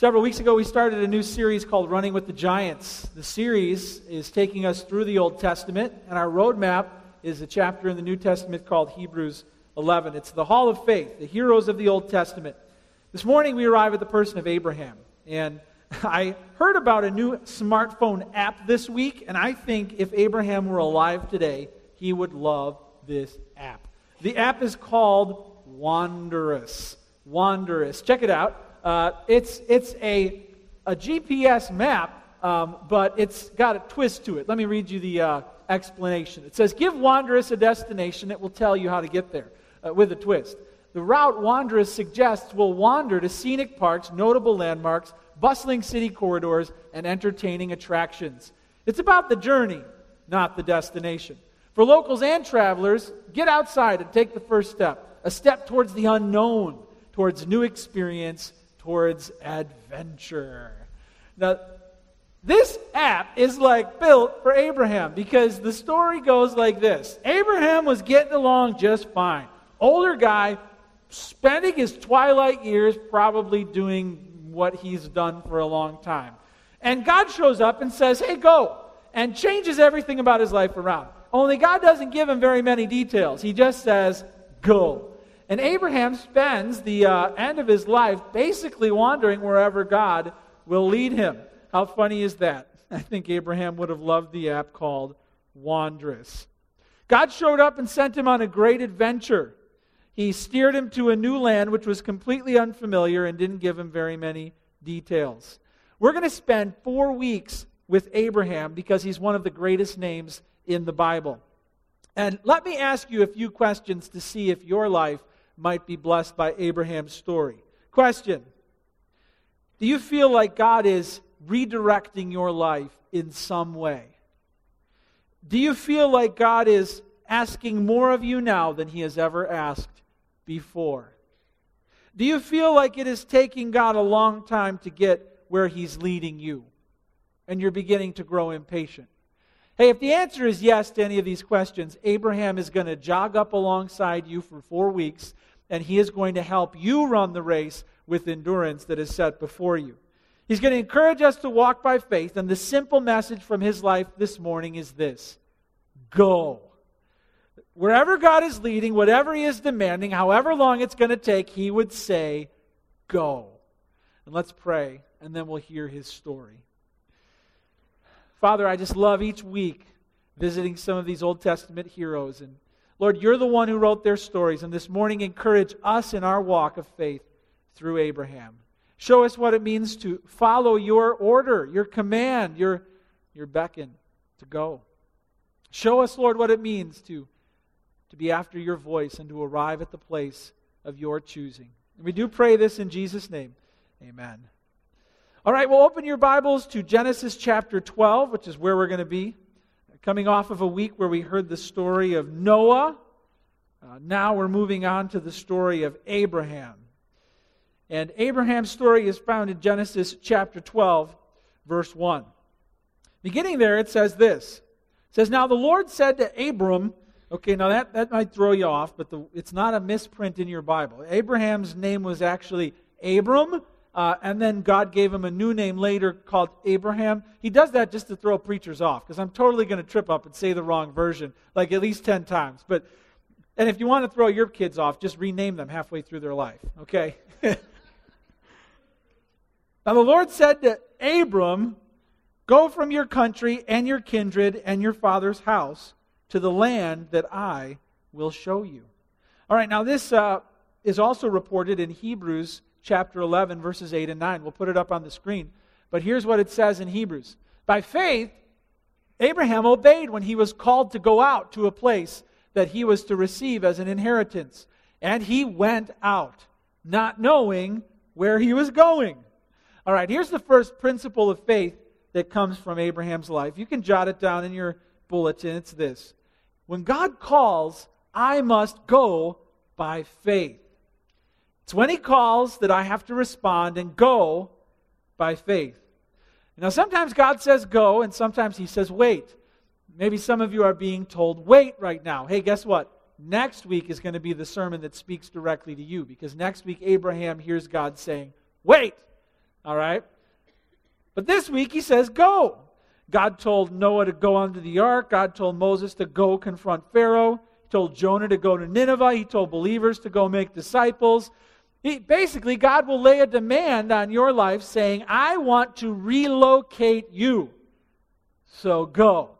Several weeks ago, we started a new series called Running with the Giants. The series is taking us through the Old Testament, and our roadmap is a chapter in the New Testament called Hebrews 11. It's the Hall of Faith, the heroes of the Old Testament. This morning, we arrive at the person of Abraham. And I heard about a new smartphone app this week, and I think if Abraham were alive today, he would love this app. The app is called Wanderous. Wanderous. Check it out. Uh, it's it's a, a GPS map, um, but it's got a twist to it. Let me read you the uh, explanation. It says, Give Wanderous a destination, it will tell you how to get there uh, with a twist. The route Wanderous suggests will wander to scenic parks, notable landmarks, bustling city corridors, and entertaining attractions. It's about the journey, not the destination. For locals and travelers, get outside and take the first step a step towards the unknown, towards new experience, towards adventure. Now, this app is like built for Abraham because the story goes like this Abraham was getting along just fine. Older guy, spending his twilight years probably doing what he's done for a long time. And God shows up and says, Hey, go, and changes everything about his life around. Only God doesn't give him very many details. He just says, Go. And Abraham spends the uh, end of his life basically wandering wherever God will lead him. How funny is that? I think Abraham would have loved the app called Wanderous. God showed up and sent him on a great adventure. He steered him to a new land which was completely unfamiliar and didn't give him very many details. We're going to spend four weeks with Abraham because he's one of the greatest names in the Bible. And let me ask you a few questions to see if your life might be blessed by Abraham's story. Question Do you feel like God is redirecting your life in some way? Do you feel like God is asking more of you now than he has ever asked before? Do you feel like it is taking God a long time to get where he's leading you and you're beginning to grow impatient? Hey, if the answer is yes to any of these questions, Abraham is going to jog up alongside you for four weeks and he is going to help you run the race with endurance that is set before you. He's going to encourage us to walk by faith, and the simple message from his life this morning is this go. Wherever God is leading, whatever he is demanding, however long it's going to take, he would say, go. And let's pray, and then we'll hear his story. Father, I just love each week visiting some of these Old Testament heroes and Lord, you're the one who wrote their stories, and this morning encourage us in our walk of faith through Abraham. Show us what it means to follow your order, your command, your, your beckon to go. Show us, Lord, what it means to, to be after your voice and to arrive at the place of your choosing. And we do pray this in Jesus' name. Amen. All right, well, open your Bibles to Genesis chapter 12, which is where we're going to be coming off of a week where we heard the story of Noah. Uh, now we're moving on to the story of Abraham. And Abraham's story is found in Genesis chapter 12, verse 1. Beginning there, it says this It says, Now the Lord said to Abram, okay, now that, that might throw you off, but the, it's not a misprint in your Bible. Abraham's name was actually Abram, uh, and then God gave him a new name later called Abraham. He does that just to throw preachers off because I'm totally going to trip up and say the wrong version like at least 10 times. But and if you want to throw your kids off, just rename them halfway through their life, okay? now the Lord said to Abram, Go from your country and your kindred and your father's house to the land that I will show you. All right, now this uh, is also reported in Hebrews chapter 11, verses 8 and 9. We'll put it up on the screen. But here's what it says in Hebrews By faith, Abraham obeyed when he was called to go out to a place that he was to receive as an inheritance. And he went out, not knowing where he was going. All right, here's the first principle of faith that comes from Abraham's life. You can jot it down in your bulletin. It's this When God calls, I must go by faith. It's when he calls that I have to respond and go by faith. Now, sometimes God says go, and sometimes he says wait. Maybe some of you are being told wait right now. Hey, guess what? Next week is going to be the sermon that speaks directly to you because next week Abraham hears God saying, wait. All right? But this week he says, go. God told Noah to go onto the ark. God told Moses to go confront Pharaoh. He told Jonah to go to Nineveh. He told believers to go make disciples. He, basically, God will lay a demand on your life saying, I want to relocate you. So go.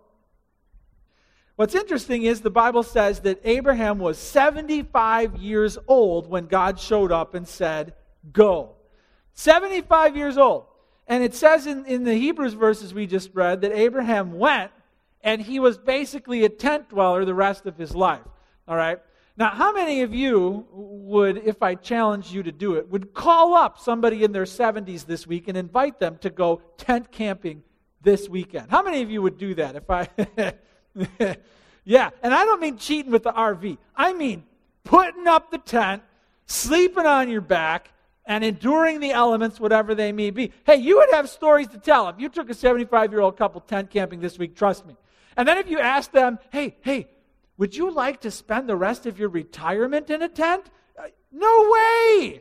What's interesting is the Bible says that Abraham was 75 years old when God showed up and said, Go. 75 years old. And it says in, in the Hebrews verses we just read that Abraham went and he was basically a tent dweller the rest of his life. All right? Now, how many of you would, if I challenged you to do it, would call up somebody in their 70s this week and invite them to go tent camping this weekend? How many of you would do that if I. yeah, and I don't mean cheating with the RV, I mean putting up the tent, sleeping on your back, and enduring the elements, whatever they may be. Hey, you would have stories to tell. If you took a 75 year old couple tent camping this week, trust me. And then if you ask them, hey, hey, would you like to spend the rest of your retirement in a tent? Uh, no way!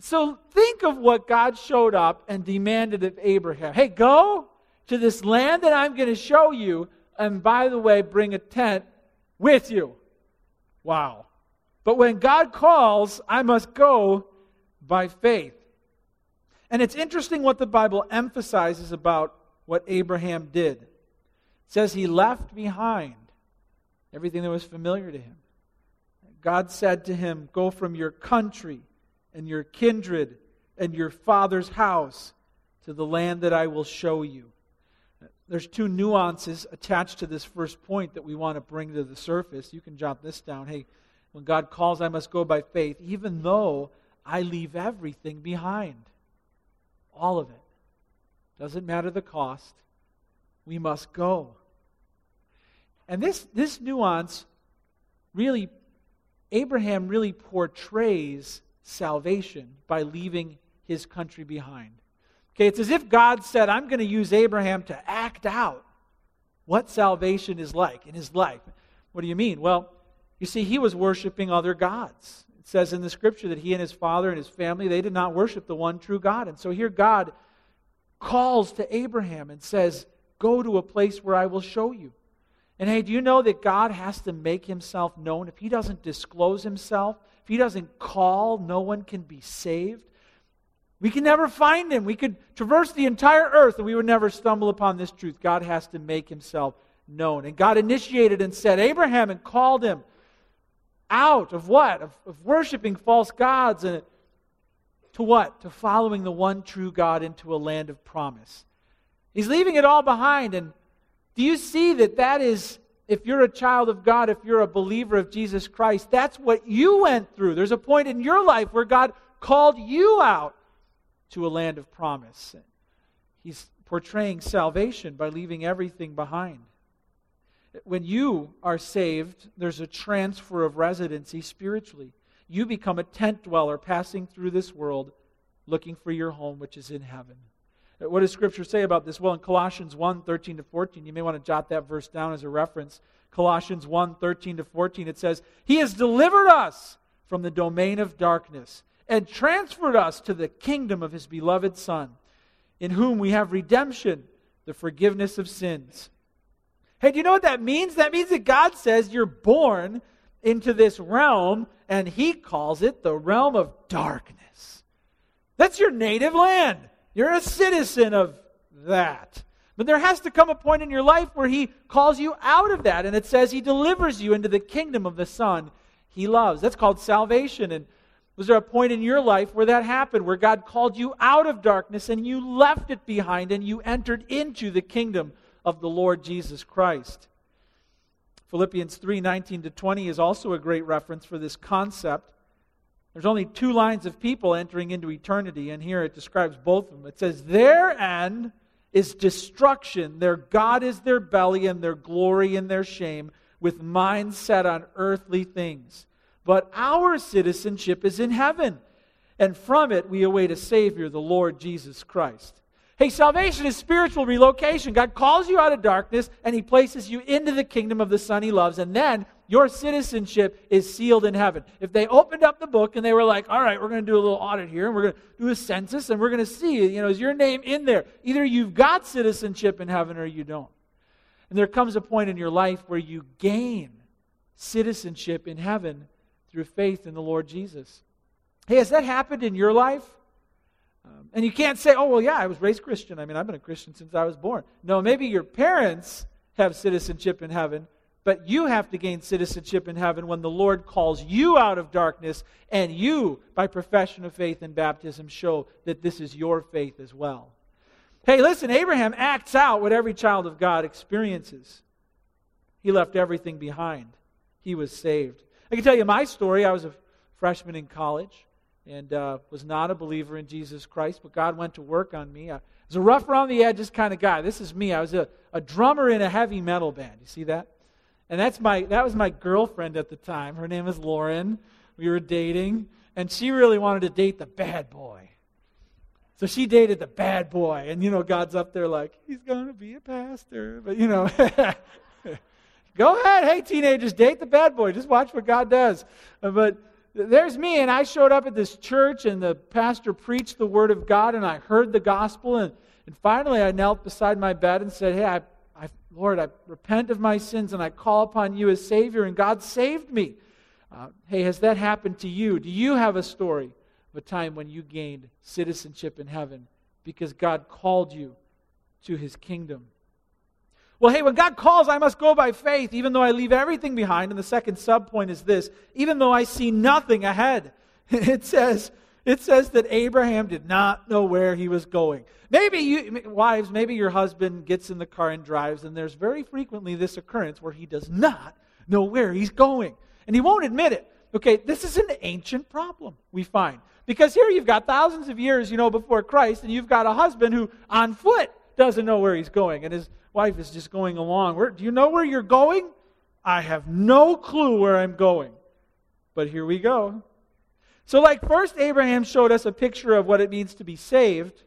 So think of what God showed up and demanded of Abraham. Hey, go to this land that I'm going to show you, and by the way, bring a tent with you. Wow. But when God calls, I must go by faith. And it's interesting what the Bible emphasizes about what Abraham did. It says he left behind everything that was familiar to him. God said to him, Go from your country and your kindred and your father's house to the land that I will show you. There's two nuances attached to this first point that we want to bring to the surface. You can jot this down. Hey, when God calls, I must go by faith, even though I leave everything behind. All of it. Doesn't matter the cost. We must go. And this, this nuance really, Abraham really portrays salvation by leaving his country behind. Okay, it's as if God said, I'm going to use Abraham to act out what salvation is like in his life. What do you mean? Well, you see, he was worshiping other gods. It says in the scripture that he and his father and his family, they did not worship the one true God. And so here God calls to Abraham and says, Go to a place where I will show you. And hey, do you know that God has to make himself known? If he doesn't disclose himself, if he doesn't call, no one can be saved. We can never find him. We could traverse the entire earth and we would never stumble upon this truth. God has to make himself known. And God initiated and said, Abraham, and called him out of what? Of, of worshiping false gods and to what? To following the one true God into a land of promise. He's leaving it all behind. And do you see that that is, if you're a child of God, if you're a believer of Jesus Christ, that's what you went through. There's a point in your life where God called you out to a land of promise. He's portraying salvation by leaving everything behind. When you are saved, there's a transfer of residency spiritually. You become a tent dweller passing through this world looking for your home, which is in heaven. What does Scripture say about this? Well, in Colossians 1 13 to 14, you may want to jot that verse down as a reference. Colossians 1 13 to 14, it says, He has delivered us from the domain of darkness and transferred us to the kingdom of His beloved Son, in whom we have redemption, the forgiveness of sins Hey, do you know what that means? That means that God says you're born into this realm, and He calls it the realm of darkness. That's your native land. You're a citizen of that. But there has to come a point in your life where He calls you out of that, and it says He delivers you into the kingdom of the Son He loves. That's called salvation. And was there a point in your life where that happened, where God called you out of darkness and you left it behind and you entered into the kingdom of the Lord Jesus Christ. Philippians 3 19 to 20 is also a great reference for this concept. There's only two lines of people entering into eternity, and here it describes both of them. It says, Their end is destruction, their God is their belly, and their glory in their shame, with minds set on earthly things. But our citizenship is in heaven, and from it we await a Savior, the Lord Jesus Christ Hey, salvation is spiritual relocation. God calls you out of darkness and he places you into the kingdom of the Son he loves. And then your citizenship is sealed in heaven. If they opened up the book and they were like, all right, we're going to do a little audit here and we're going to do a census and we're going to see, you know, is your name in there? Either you've got citizenship in heaven or you don't. And there comes a point in your life where you gain citizenship in heaven through faith in the Lord Jesus. Hey, has that happened in your life? Um, and you can't say, oh, well, yeah, I was raised Christian. I mean, I've been a Christian since I was born. No, maybe your parents have citizenship in heaven, but you have to gain citizenship in heaven when the Lord calls you out of darkness and you, by profession of faith and baptism, show that this is your faith as well. Hey, listen, Abraham acts out what every child of God experiences. He left everything behind, he was saved. I can tell you my story. I was a freshman in college and uh, was not a believer in Jesus Christ, but God went to work on me. I was a rough around the edges kind of guy. This is me. I was a, a drummer in a heavy metal band. You see that? And that's my, that was my girlfriend at the time. Her name was Lauren. We were dating, and she really wanted to date the bad boy. So she dated the bad boy, and you know, God's up there like, he's going to be a pastor. But you know, go ahead. Hey, teenagers, date the bad boy. Just watch what God does. Uh, but there's me, and I showed up at this church, and the pastor preached the word of God, and I heard the gospel, and, and finally I knelt beside my bed and said, Hey, I, Lord, I repent of my sins, and I call upon you as Savior, and God saved me. Uh, hey, has that happened to you? Do you have a story of a time when you gained citizenship in heaven because God called you to his kingdom? Well, hey, when God calls, I must go by faith, even though I leave everything behind. And the second subpoint is this even though I see nothing ahead. It says, it says that Abraham did not know where he was going. Maybe you, wives, maybe your husband gets in the car and drives, and there's very frequently this occurrence where he does not know where he's going. And he won't admit it. Okay, this is an ancient problem, we find. Because here you've got thousands of years, you know, before Christ, and you've got a husband who, on foot, doesn't know where he's going. And his wife is just going along. Where, do you know where you're going? I have no clue where I'm going. But here we go. So, like, first Abraham showed us a picture of what it means to be saved.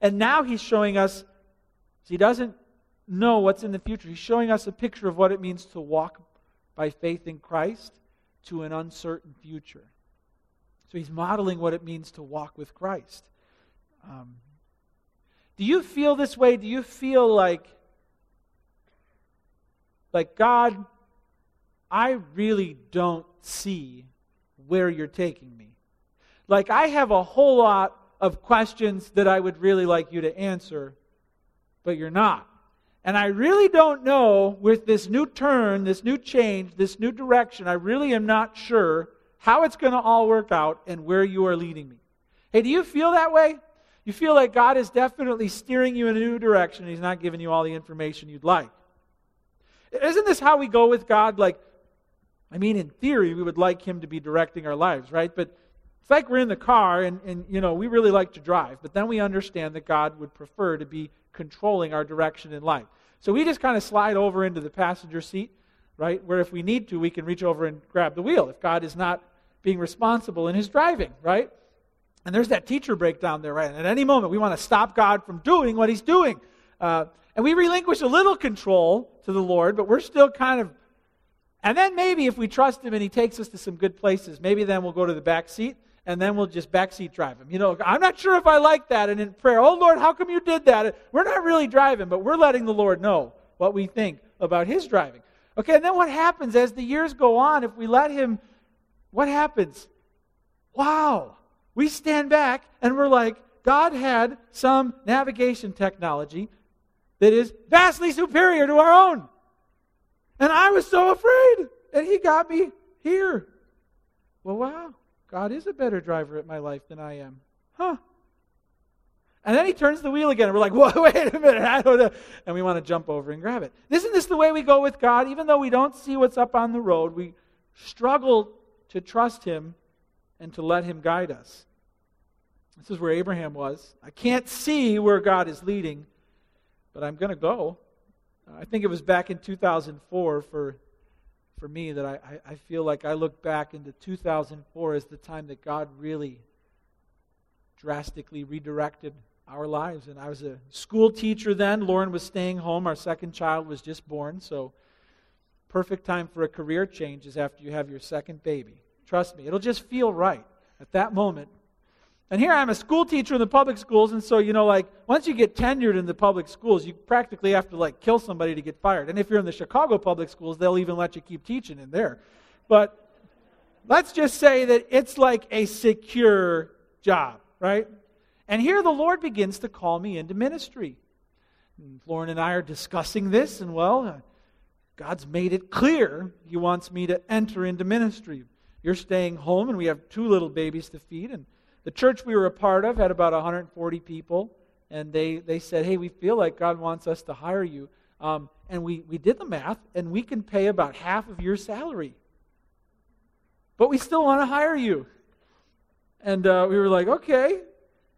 And now he's showing us, he doesn't know what's in the future. He's showing us a picture of what it means to walk by faith in Christ to an uncertain future. So he's modeling what it means to walk with Christ. Um, do you feel this way? Do you feel like like, God, I really don't see where you're taking me. Like, I have a whole lot of questions that I would really like you to answer, but you're not. And I really don't know, with this new turn, this new change, this new direction, I really am not sure how it's going to all work out and where you are leading me. Hey, do you feel that way? You feel like God is definitely steering you in a new direction and He's not giving you all the information you'd like. Isn't this how we go with God? Like, I mean, in theory, we would like Him to be directing our lives, right? But it's like we're in the car and, and, you know, we really like to drive, but then we understand that God would prefer to be controlling our direction in life. So we just kind of slide over into the passenger seat, right? Where if we need to, we can reach over and grab the wheel if God is not being responsible in his driving, right? And there's that teacher breakdown there, right? And at any moment, we want to stop God from doing what he's doing. Uh, and we relinquish a little control to the Lord, but we're still kind of. And then maybe if we trust Him and He takes us to some good places, maybe then we'll go to the back seat and then we'll just backseat drive Him. You know, I'm not sure if I like that. And in prayer, oh Lord, how come you did that? We're not really driving, but we're letting the Lord know what we think about His driving. Okay, and then what happens as the years go on, if we let Him, what happens? Wow. We stand back and we're like, God had some navigation technology that is vastly superior to our own. And I was so afraid. And he got me here. Well, wow. God is a better driver at my life than I am. Huh. And then he turns the wheel again, and we're like, whoa, wait a minute, I don't know. And we want to jump over and grab it. Isn't this the way we go with God? Even though we don't see what's up on the road, we struggle to trust him and to let him guide us. This is where Abraham was. I can't see where God is leading, but I'm going to go. Uh, I think it was back in 2004 for, for me that I, I feel like I look back into 2004 as the time that God really drastically redirected our lives. And I was a school teacher then. Lauren was staying home. Our second child was just born. So perfect time for a career change is after you have your second baby. Trust me, it'll just feel right at that moment. And here I'm a school teacher in the public schools, and so, you know, like, once you get tenured in the public schools, you practically have to, like, kill somebody to get fired. And if you're in the Chicago public schools, they'll even let you keep teaching in there. But let's just say that it's like a secure job, right? And here the Lord begins to call me into ministry. And Lauren and I are discussing this, and well, uh, God's made it clear He wants me to enter into ministry. You're staying home, and we have two little babies to feed. And the church we were a part of had about 140 people, and they, they said, Hey, we feel like God wants us to hire you. Um, and we, we did the math, and we can pay about half of your salary. But we still want to hire you. And uh, we were like, Okay.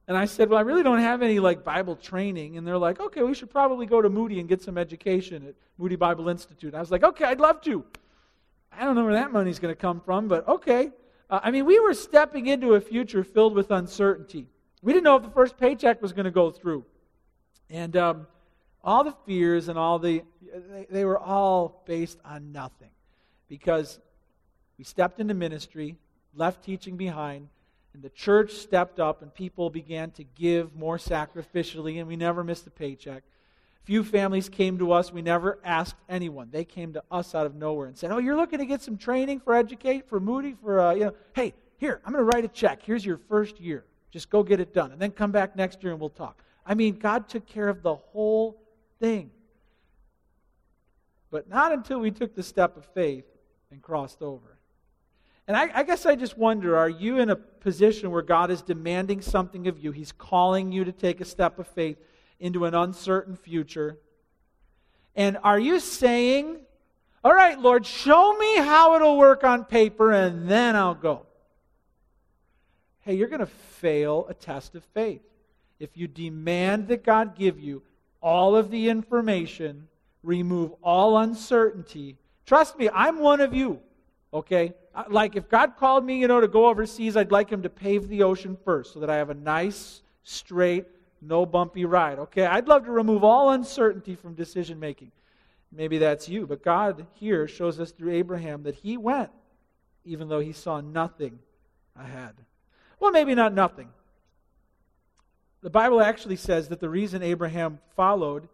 And I said, Well, I really don't have any like Bible training. And they're like, Okay, we should probably go to Moody and get some education at Moody Bible Institute. And I was like, Okay, I'd love to. I don't know where that money's going to come from, but okay. Uh, I mean, we were stepping into a future filled with uncertainty. We didn't know if the first paycheck was going to go through. And um, all the fears and all the, they, they were all based on nothing. Because we stepped into ministry, left teaching behind, and the church stepped up and people began to give more sacrificially, and we never missed a paycheck. Few families came to us. We never asked anyone. They came to us out of nowhere and said, "Oh, you're looking to get some training for educate for Moody for uh, you know, hey, here, I'm going to write a check. Here's your first year. Just go get it done, and then come back next year and we'll talk." I mean, God took care of the whole thing. But not until we took the step of faith and crossed over. And I, I, guess I just wonder are you in a position where God is demanding something of you? He's calling you to take a step of faith into an uncertain future. And are you saying, All right, Lord, show me how it'll work on paper and then I'll go? Hey, you're going to fail a test of faith. If you demand that God give you all of the information, remove all uncertainty, trust me, I'm one of you. Okay? Uh, like if God called me, you know, to go overseas, I'd like him to pave the ocean first so that I have a nice, straight, no bumpy ride. Okay, I'd love to remove all uncertainty from decision making. Maybe that's you, but God here shows us through Abraham that he went even though he saw nothing ahead. Well, maybe not nothing. The Bible actually says that the reason Abraham followed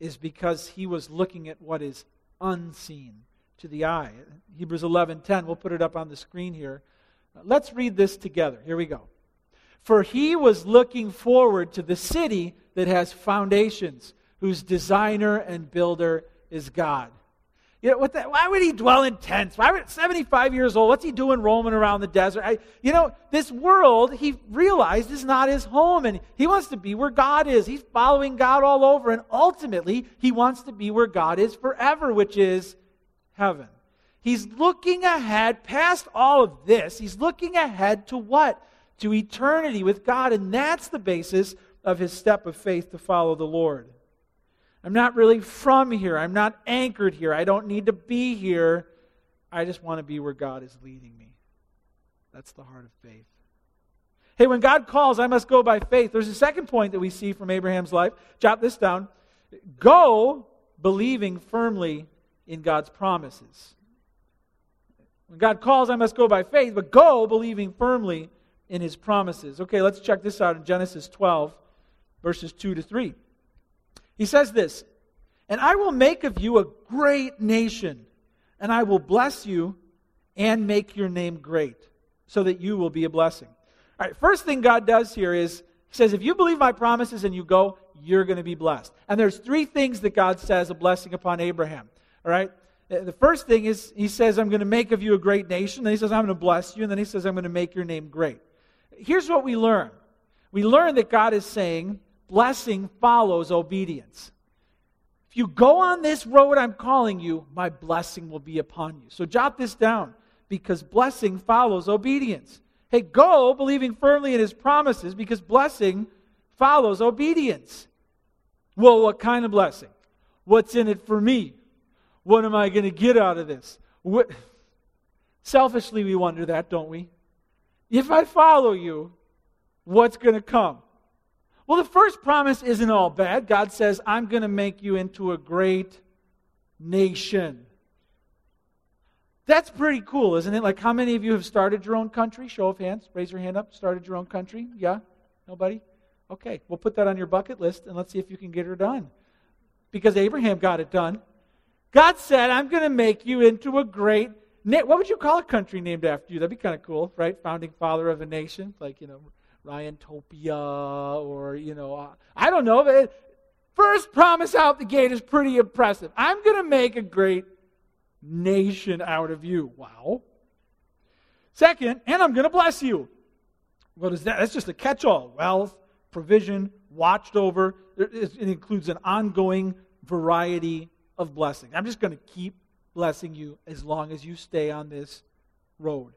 is because he was looking at what is unseen to the eye. Hebrews 11:10, we'll put it up on the screen here. Let's read this together. Here we go. For he was looking forward to the city that has foundations, whose designer and builder is God. You know, the, why would he dwell in tents? Why would 75 years old? What's he doing roaming around the desert? I, you know, this world, he realized is not his home, and he wants to be where God is. He's following God all over, and ultimately, he wants to be where God is forever, which is heaven. He's looking ahead past all of this. He's looking ahead to what? To eternity with God, and that's the basis of his step of faith to follow the Lord. I'm not really from here. I'm not anchored here. I don't need to be here. I just want to be where God is leading me. That's the heart of faith. Hey, when God calls, I must go by faith. There's a second point that we see from Abraham's life. Jot this down. Go believing firmly in God's promises. When God calls, I must go by faith, but go believing firmly in his promises. Okay, let's check this out in Genesis 12, verses 2 to 3. He says this And I will make of you a great nation, and I will bless you and make your name great, so that you will be a blessing. All right, first thing God does here is He says, If you believe my promises and you go, you're going to be blessed. And there's three things that God says a blessing upon Abraham. All right? The first thing is He says, I'm going to make of you a great nation. Then He says, I'm going to bless you. And then He says, I'm going to make your name great here's what we learn we learn that God is saying blessing follows obedience. If you go on this road I'm calling you, my blessing will be upon you. So jot this down because blessing follows obedience. Hey, go believing firmly in his promises because blessing follows obedience. Well, what kind of blessing? What's in it for me? What am I going to get out of this? What... Selfishly, we wonder that, don't we? If I follow you, what's going to come? Well, the first promise isn't all bad. God says, I'm going to make you into a great nation. That's pretty cool, isn't it? Like, how many of you have started your own country? Show of hands. Raise your hand up. Started your own country? Yeah? Nobody? Okay, we'll put that on your bucket list and let's see if you can get her done. Because Abraham got it done. God said, I'm going to make you into a great. What would you call a country named after you? That'd be kind of cool, right? Founding father of a nation, like, you know, Ryan Topia or, you know, uh, I don't know. But first promise out the gate is pretty impressive. I'm going to make a great nation out of you. Wow. Second, and I'm going to bless you. What is that? That's just a catch all wealth, provision, watched over. It includes an ongoing variety of blessings. I'm just going to keep blessing you as long as you stay on this road.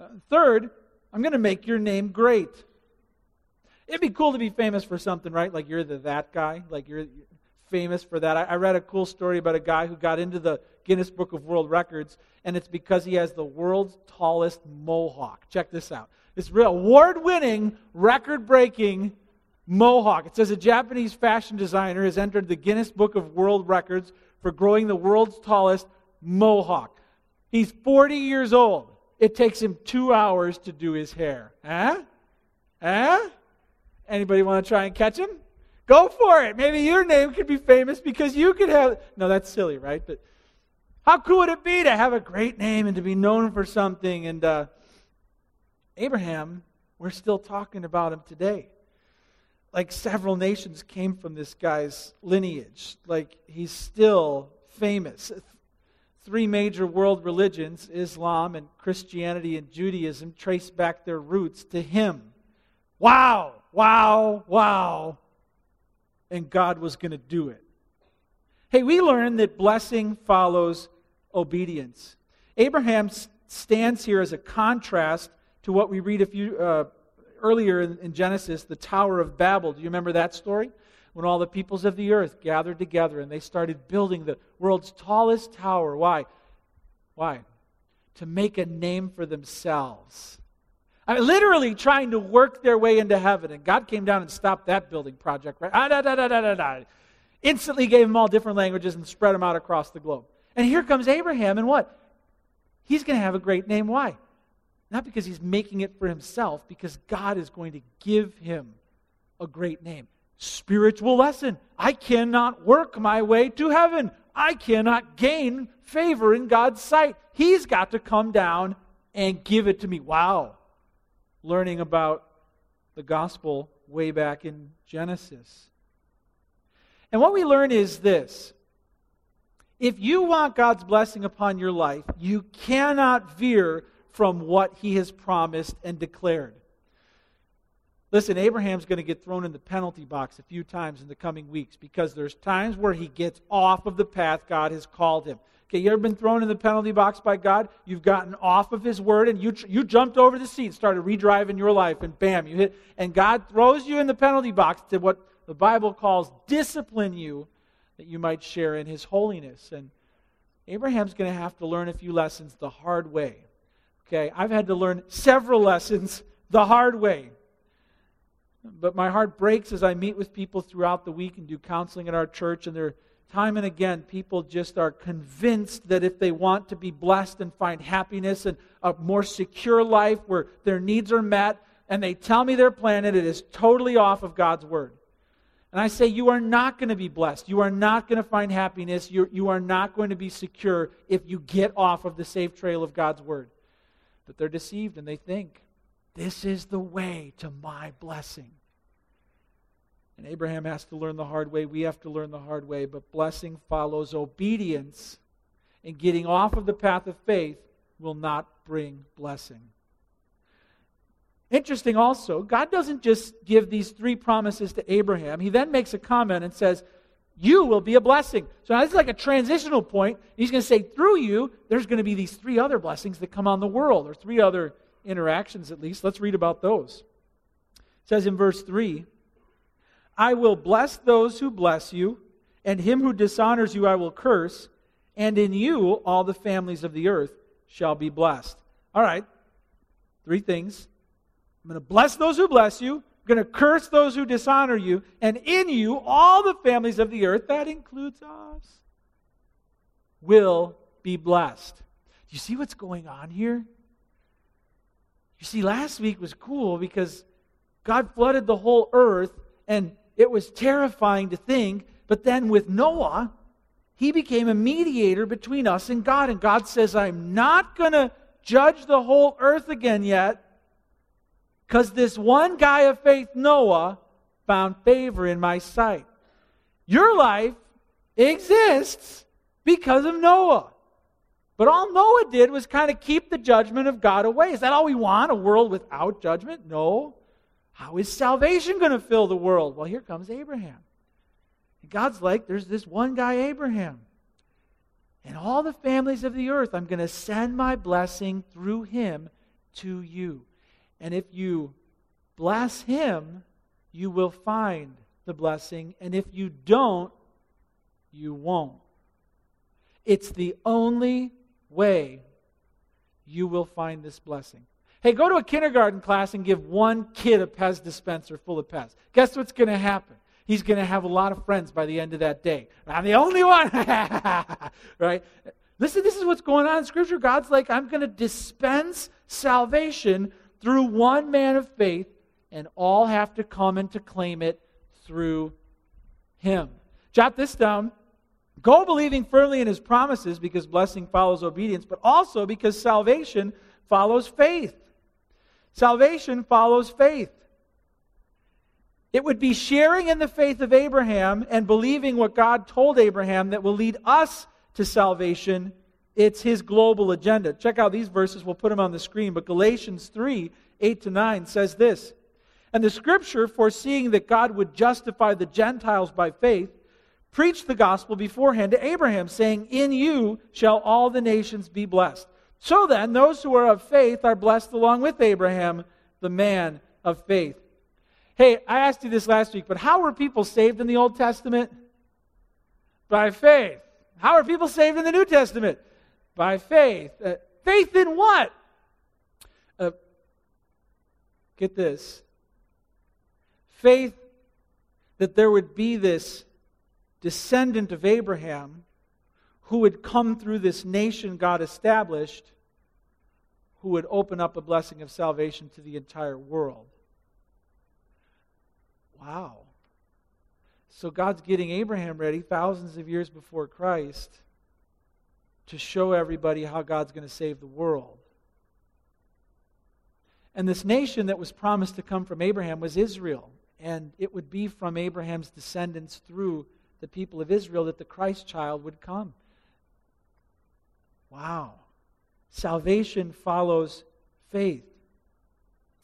Uh, third, I'm going to make your name great. It'd be cool to be famous for something, right? Like you're the that guy. Like you're famous for that. I, I read a cool story about a guy who got into the Guinness Book of World Records, and it's because he has the world's tallest mohawk. Check this out. This real award winning, record breaking mohawk. It says a Japanese fashion designer has entered the Guinness Book of World Records for growing the world's tallest mohawk. He's 40 years old. It takes him two hours to do his hair. Huh? Huh? Anybody want to try and catch him? Go for it. Maybe your name could be famous because you could have. No, that's silly, right? But how cool would it be to have a great name and to be known for something? And uh, Abraham, we're still talking about him today. Like several nations came from this guy's lineage. Like he's still famous. Three major world religions, Islam and Christianity and Judaism, trace back their roots to him. Wow, wow, wow. And God was going to do it. Hey, we learn that blessing follows obedience. Abraham stands here as a contrast to what we read a few uh, earlier in, in Genesis, the Tower of Babel. Do you remember that story? When all the peoples of the earth gathered together and they started building the world's tallest tower. Why? Why? To make a name for themselves. I mean, literally trying to work their way into heaven. And God came down and stopped that building project, right? Ah, da, da, da, da, da, da. Instantly gave them all different languages and spread them out across the globe. And here comes Abraham, and what? He's going to have a great name. Why? Not because he's making it for himself, because God is going to give him a great name. Spiritual lesson. I cannot work my way to heaven. I cannot gain favor in God's sight. He's got to come down and give it to me. Wow. Learning about the gospel way back in Genesis. And what we learn is this if you want God's blessing upon your life, you cannot veer from what he has promised and declared. Listen, Abraham's going to get thrown in the penalty box a few times in the coming weeks because there's times where he gets off of the path God has called him. Okay, you ever been thrown in the penalty box by God? You've gotten off of His word and you, you jumped over the seat, started redriving your life, and bam, you hit. And God throws you in the penalty box to what the Bible calls discipline you that you might share in His holiness. And Abraham's going to have to learn a few lessons the hard way. Okay, I've had to learn several lessons the hard way. But my heart breaks as I meet with people throughout the week and do counseling at our church, and they're time and again, people just are convinced that if they want to be blessed and find happiness and a more secure life where their needs are met, and they tell me their plan, and it is totally off of God's word. And I say, You are not going to be blessed. You are not going to find happiness. You're, you are not going to be secure if you get off of the safe trail of God's word. But they're deceived and they think, This is the way to my blessing. And Abraham has to learn the hard way. We have to learn the hard way. But blessing follows obedience. And getting off of the path of faith will not bring blessing. Interesting also, God doesn't just give these three promises to Abraham. He then makes a comment and says, You will be a blessing. So now this is like a transitional point. He's going to say, Through you, there's going to be these three other blessings that come on the world, or three other interactions at least. Let's read about those. It says in verse 3 I will bless those who bless you, and him who dishonors you I will curse, and in you all the families of the earth shall be blessed. All right, three things. I'm going to bless those who bless you. I'm going to curse those who dishonor you. And in you, all the families of the earth, that includes us, will be blessed. Do you see what's going on here? You see, last week was cool because God flooded the whole earth, and it was terrifying to think. But then with Noah, he became a mediator between us and God. And God says, I'm not going to judge the whole earth again yet because this one guy of faith, Noah, found favor in my sight. Your life exists because of Noah. But all Noah did was kind of keep the judgment of God away. Is that all we want? A world without judgment? No. How is salvation going to fill the world? Well, here comes Abraham. God's like, there's this one guy, Abraham. And all the families of the earth, I'm going to send my blessing through him to you. And if you bless him, you will find the blessing. And if you don't, you won't. It's the only way you will find this blessing. Hey, go to a kindergarten class and give one kid a Pez dispenser full of Pez. Guess what's going to happen? He's going to have a lot of friends by the end of that day. I'm the only one. right? Listen, this is what's going on in Scripture. God's like, I'm going to dispense salvation through one man of faith, and all have to come and to claim it through him. Jot this down. Go believing firmly in his promises because blessing follows obedience, but also because salvation follows faith. Salvation follows faith. It would be sharing in the faith of Abraham and believing what God told Abraham that will lead us to salvation. It's his global agenda. Check out these verses. We'll put them on the screen. But Galatians 3 8 to 9 says this And the scripture, foreseeing that God would justify the Gentiles by faith, preached the gospel beforehand to Abraham, saying, In you shall all the nations be blessed. So then, those who are of faith are blessed along with Abraham, the man of faith. Hey, I asked you this last week, but how were people saved in the Old Testament? By faith. How are people saved in the New Testament? By faith. Uh, faith in what? Uh, get this. Faith that there would be this descendant of Abraham who would come through this nation God established, who would open up a blessing of salvation to the entire world. Wow. So God's getting Abraham ready thousands of years before Christ to show everybody how God's going to save the world. And this nation that was promised to come from Abraham was Israel. And it would be from Abraham's descendants through the people of Israel that the Christ child would come. Wow. Salvation follows faith.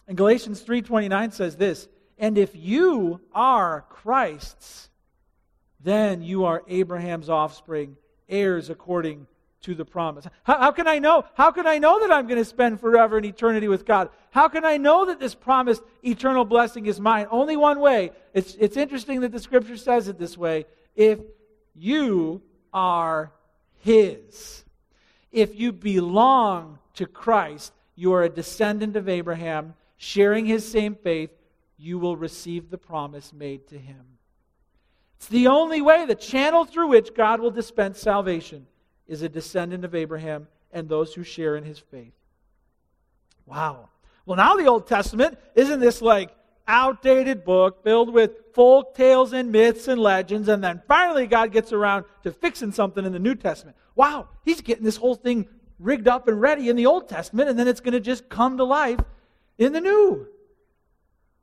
And Galatians 3:29 says this, "And if you are Christ's, then you are Abraham's offspring, heirs according to the promise. How, how, can I know? How can I know that I'm going to spend forever in eternity with God? How can I know that this promised eternal blessing is mine? Only one way. It's, it's interesting that the scripture says it this way if you are His. If you belong to Christ, you are a descendant of Abraham, sharing his same faith, you will receive the promise made to him. It's the only way, the channel through which God will dispense salvation is a descendant of Abraham and those who share in his faith. Wow. Well, now the Old Testament, isn't this like outdated book filled with folk tales and myths and legends, and then finally God gets around to fixing something in the New Testament. Wow, he's getting this whole thing rigged up and ready in the Old Testament, and then it's going to just come to life in the New.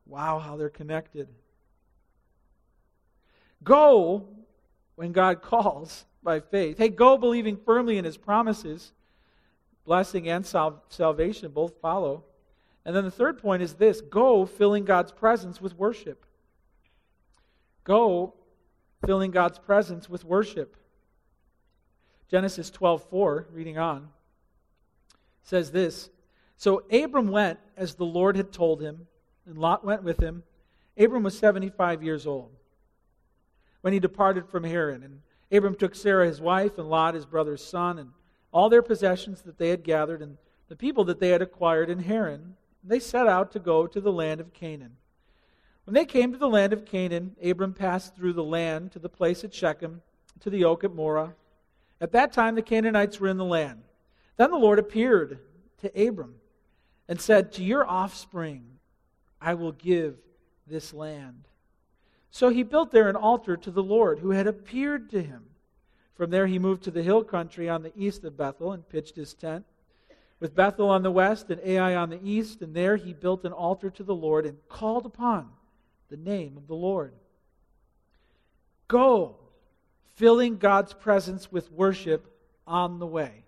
Wow, how they're connected. Go when God calls by faith. Hey, go believing firmly in his promises. Blessing and sal- salvation both follow. And then the third point is this go filling God's presence with worship. Go filling God's presence with worship. Genesis 12:4, reading on, says this. So Abram went as the Lord had told him, and Lot went with him. Abram was 75 years old when he departed from Haran. And Abram took Sarah his wife, and Lot his brother's son, and all their possessions that they had gathered, and the people that they had acquired in Haran, they set out to go to the land of Canaan. When they came to the land of Canaan, Abram passed through the land to the place at Shechem, to the oak at Moreh. At that time, the Canaanites were in the land. Then the Lord appeared to Abram and said, To your offspring I will give this land. So he built there an altar to the Lord who had appeared to him. From there he moved to the hill country on the east of Bethel and pitched his tent. With Bethel on the west and Ai on the east, and there he built an altar to the Lord and called upon the name of the Lord. Go, filling God's presence with worship on the way.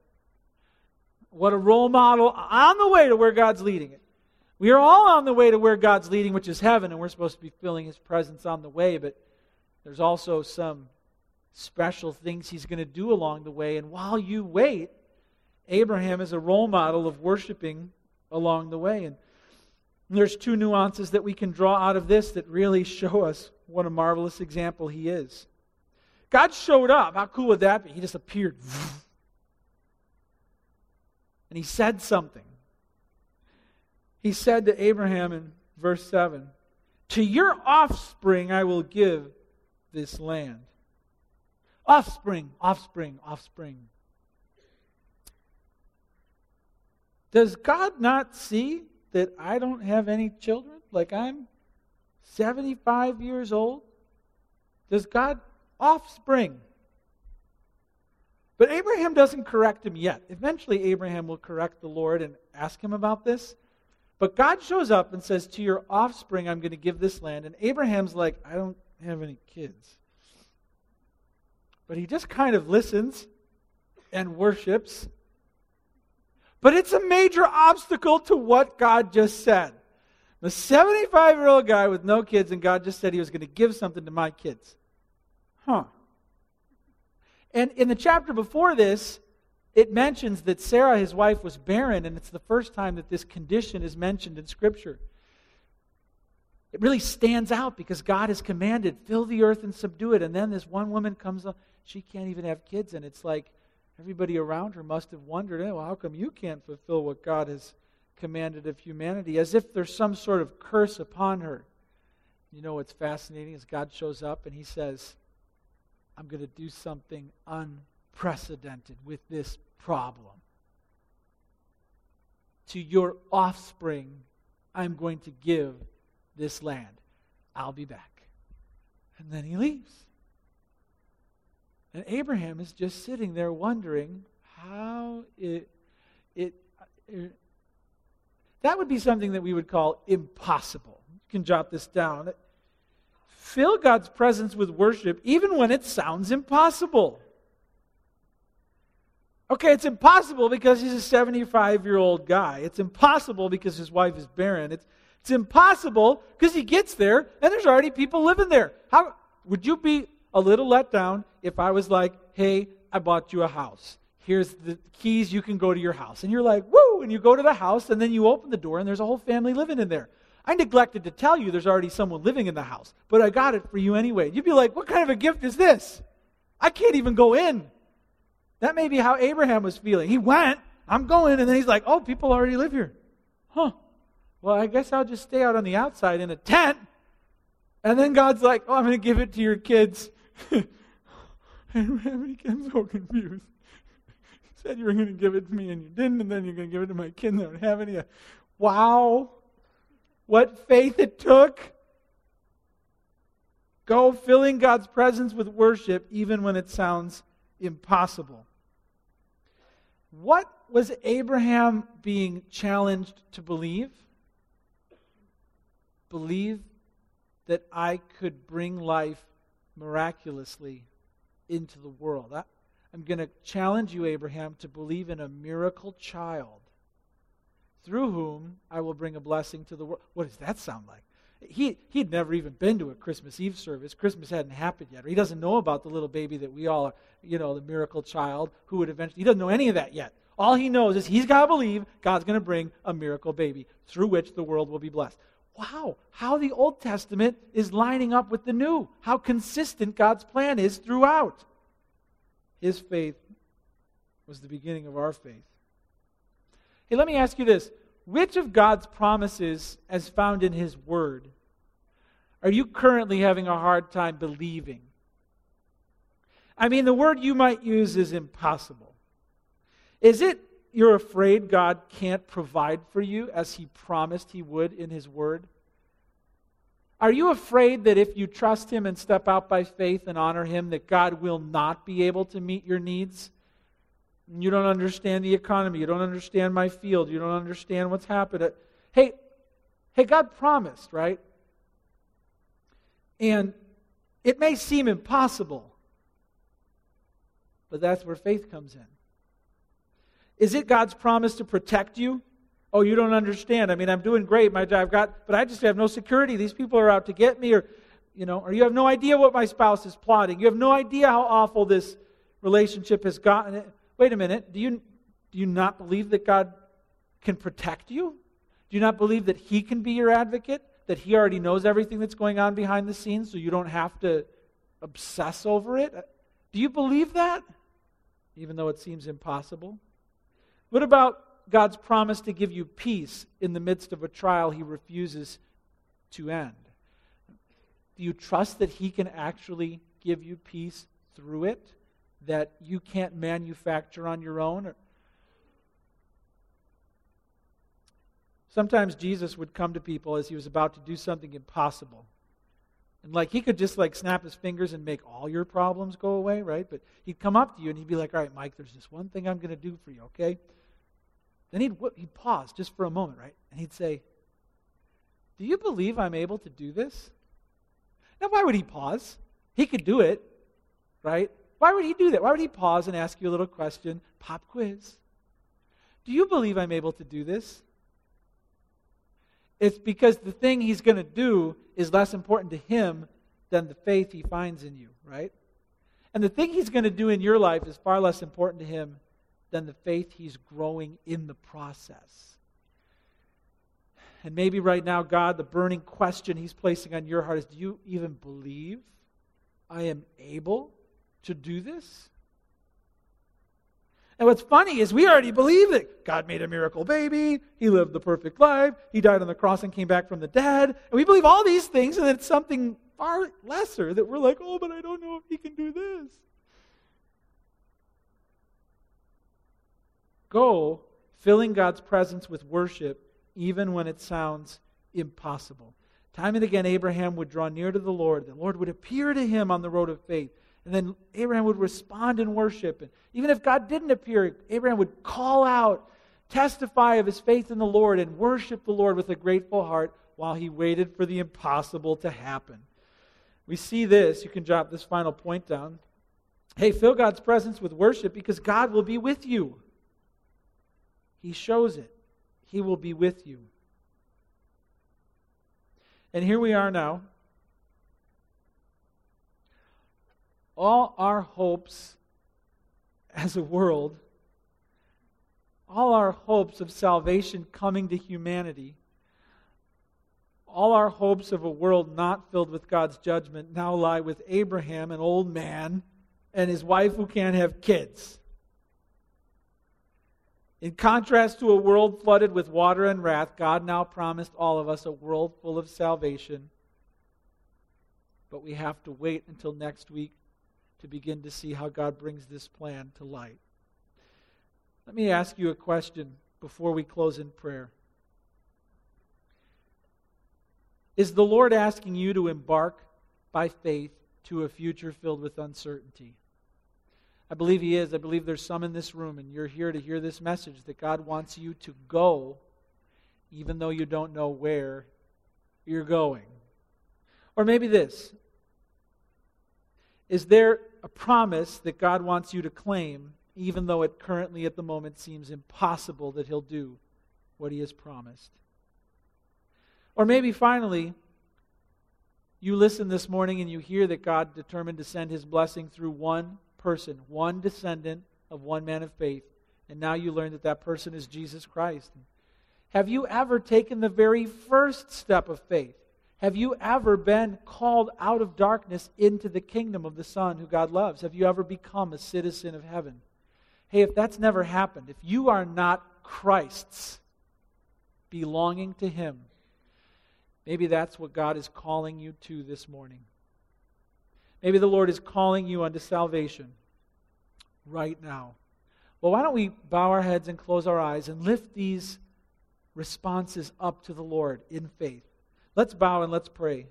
What a role model on the way to where God's leading it. We are all on the way to where God's leading, which is heaven, and we're supposed to be feeling His presence on the way, but there's also some special things He's going to do along the way. And while you wait, Abraham is a role model of worshiping along the way. And there's two nuances that we can draw out of this that really show us what a marvelous example he is. God showed up. How cool would that be? He just appeared. And he said something. He said to Abraham in verse 7 To your offspring I will give this land. Offspring, offspring, offspring. Does God not see that I don't have any children? Like I'm 75 years old? Does God offspring? But Abraham doesn't correct him yet. Eventually, Abraham will correct the Lord and ask him about this. But God shows up and says, To your offspring, I'm going to give this land. And Abraham's like, I don't have any kids. But he just kind of listens and worships. But it's a major obstacle to what God just said. The 75 year old guy with no kids, and God just said he was going to give something to my kids. Huh. And in the chapter before this, it mentions that Sarah, his wife, was barren, and it's the first time that this condition is mentioned in Scripture. It really stands out because God has commanded, fill the earth and subdue it. And then this one woman comes up, she can't even have kids, and it's like everybody around her must have wondered, oh, well, how come you can't fulfill what God has commanded of humanity? As if there's some sort of curse upon her. You know what's fascinating is God shows up and he says, I'm going to do something unprecedented with this problem. To your offspring, I'm going to give this land. I'll be back. And then he leaves. And Abraham is just sitting there wondering how it, it, it that would be something that we would call impossible. You can jot this down fill God's presence with worship even when it sounds impossible. Okay, it's impossible because he's a 75 year old guy. It's impossible because his wife is barren. It's, it's impossible because he gets there and there's already people living there. How would you be a little let down if I was like, hey, I bought you a house. Here's the keys, you can go to your house. And you're like, woo, and you go to the house and then you open the door and there's a whole family living in there. I neglected to tell you there's already someone living in the house, but I got it for you anyway. You'd be like, what kind of a gift is this? I can't even go in. That may be how Abraham was feeling. He went, I'm going, and then he's like, oh, people already live here. Huh. Well, I guess I'll just stay out on the outside in a tent. And then God's like, oh, I'm going to give it to your kids. I'm so confused. You said you were going to give it to me and you didn't, and then you're going to give it to my kid and I don't have any. Wow what faith it took. Go filling God's presence with worship even when it sounds impossible. What was Abraham being challenged to believe? Believe that I could bring life miraculously into the world. I, am going to challenge you, Abraham, to believe in a miracle child through whom I will bring a blessing to the world. What does that sound like? He, he'd never even been to a Christmas Eve service. Christmas hadn't happened yet. Or he doesn't know about the little baby that we all are, you know, the miracle child who would eventually, he doesn't know any of that yet. All he knows is he's got to believe God's going to bring a miracle baby through which the world will be blessed. Wow, how the Old Testament is lining up with the New. How consistent God's plan is throughout. His faith was the beginning of our faith. Hey, let me ask you this. Which of God's promises, as found in His Word, are you currently having a hard time believing? I mean, the word you might use is impossible. Is it you're afraid God can't provide for you as He promised He would in His Word? Are you afraid that if you trust Him and step out by faith and honor Him, that God will not be able to meet your needs? You don't understand the economy. You don't understand my field. You don't understand what's happened. Hey, hey, God promised, right? And it may seem impossible, but that's where faith comes in. Is it God's promise to protect you? Oh, you don't understand. I mean, I'm doing great. My I've got, but I just have no security. These people are out to get me, or you know, or you have no idea what my spouse is plotting. You have no idea how awful this relationship has gotten. Wait a minute. Do you do you not believe that God can protect you? Do you not believe that He can be your advocate? That He already knows everything that's going on behind the scenes, so you don't have to obsess over it? Do you believe that? Even though it seems impossible? What about God's promise to give you peace in the midst of a trial he refuses to end? Do you trust that he can actually give you peace through it that you can't manufacture on your own? Sometimes Jesus would come to people as he was about to do something impossible. And like he could just like snap his fingers and make all your problems go away, right? But he'd come up to you and he'd be like, "All right, Mike, there's just one thing I'm going to do for you, okay? Then he'd, he'd pause just for a moment, right? And he'd say, Do you believe I'm able to do this? Now, why would he pause? He could do it, right? Why would he do that? Why would he pause and ask you a little question? Pop quiz. Do you believe I'm able to do this? It's because the thing he's going to do is less important to him than the faith he finds in you, right? And the thing he's going to do in your life is far less important to him than the faith he's growing in the process. And maybe right now, God, the burning question he's placing on your heart is do you even believe I am able to do this? And what's funny is we already believe that God made a miracle baby, He lived the perfect life, He died on the cross and came back from the dead. And we believe all these things, and then it's something far lesser that we're like, oh, but I don't know if He can do this. Go filling God's presence with worship, even when it sounds impossible. Time and again, Abraham would draw near to the Lord. The Lord would appear to him on the road of faith. And then Abraham would respond in worship. And even if God didn't appear, Abraham would call out, testify of his faith in the Lord, and worship the Lord with a grateful heart while he waited for the impossible to happen. We see this. You can jot this final point down. Hey, fill God's presence with worship because God will be with you. He shows it. He will be with you. And here we are now. All our hopes as a world, all our hopes of salvation coming to humanity, all our hopes of a world not filled with God's judgment now lie with Abraham, an old man, and his wife who can't have kids. In contrast to a world flooded with water and wrath, God now promised all of us a world full of salvation. But we have to wait until next week to begin to see how God brings this plan to light. Let me ask you a question before we close in prayer. Is the Lord asking you to embark by faith to a future filled with uncertainty? I believe He is. I believe there's some in this room, and you're here to hear this message that God wants you to go, even though you don't know where you're going. Or maybe this Is there a promise that God wants you to claim, even though it currently at the moment seems impossible that He'll do what He has promised? Or maybe finally, you listen this morning and you hear that God determined to send His blessing through one person, one descendant of one man of faith, and now you learn that that person is Jesus Christ. Have you ever taken the very first step of faith? Have you ever been called out of darkness into the kingdom of the Son who God loves? Have you ever become a citizen of heaven? Hey, if that's never happened, if you are not Christ's, belonging to Him, maybe that's what God is calling you to this morning. Maybe the Lord is calling you unto salvation right now. Well, why don't we bow our heads and close our eyes and lift these responses up to the Lord in faith? Let's bow and let's pray.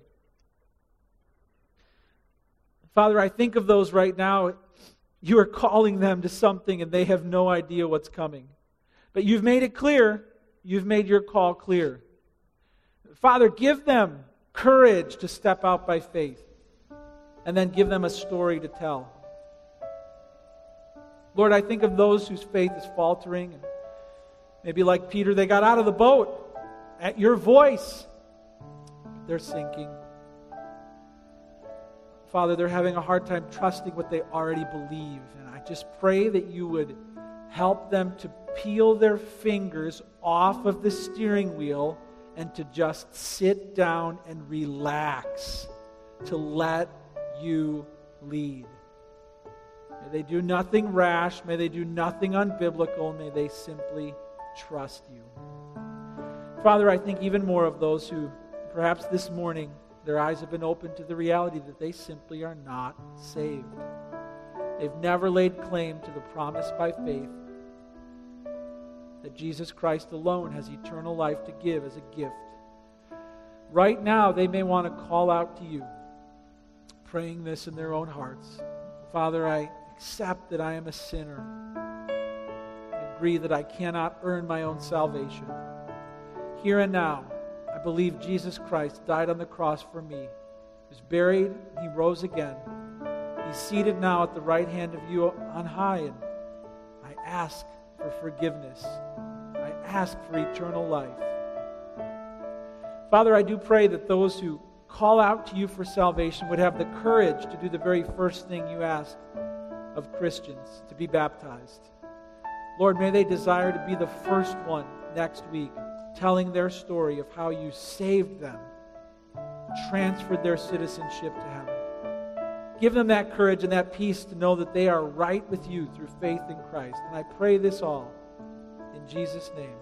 Father, I think of those right now. You are calling them to something and they have no idea what's coming. But you've made it clear. You've made your call clear. Father, give them courage to step out by faith and then give them a story to tell. Lord, I think of those whose faith is faltering. Maybe like Peter, they got out of the boat at your voice. They're sinking. Father, they're having a hard time trusting what they already believe. And I just pray that you would help them to peel their fingers off of the steering wheel and to just sit down and relax, to let you lead. May they do nothing rash. May they do nothing unbiblical. May they simply trust you. Father, I think even more of those who perhaps this morning their eyes have been opened to the reality that they simply are not saved. They've never laid claim to the promise by faith that Jesus Christ alone has eternal life to give as a gift. Right now, they may want to call out to you, praying this in their own hearts Father, I accept that I am a sinner. I agree that I cannot earn my own salvation. Here and now, I believe Jesus Christ died on the cross for me, was buried, he rose again. He's seated now at the right hand of you on high, and I ask for forgiveness. I ask for eternal life. Father, I do pray that those who call out to you for salvation would have the courage to do the very first thing you ask of Christians to be baptized. Lord, may they desire to be the first one next week telling their story of how you saved them, transferred their citizenship to heaven. Give them that courage and that peace to know that they are right with you through faith in Christ. And I pray this all in Jesus' name.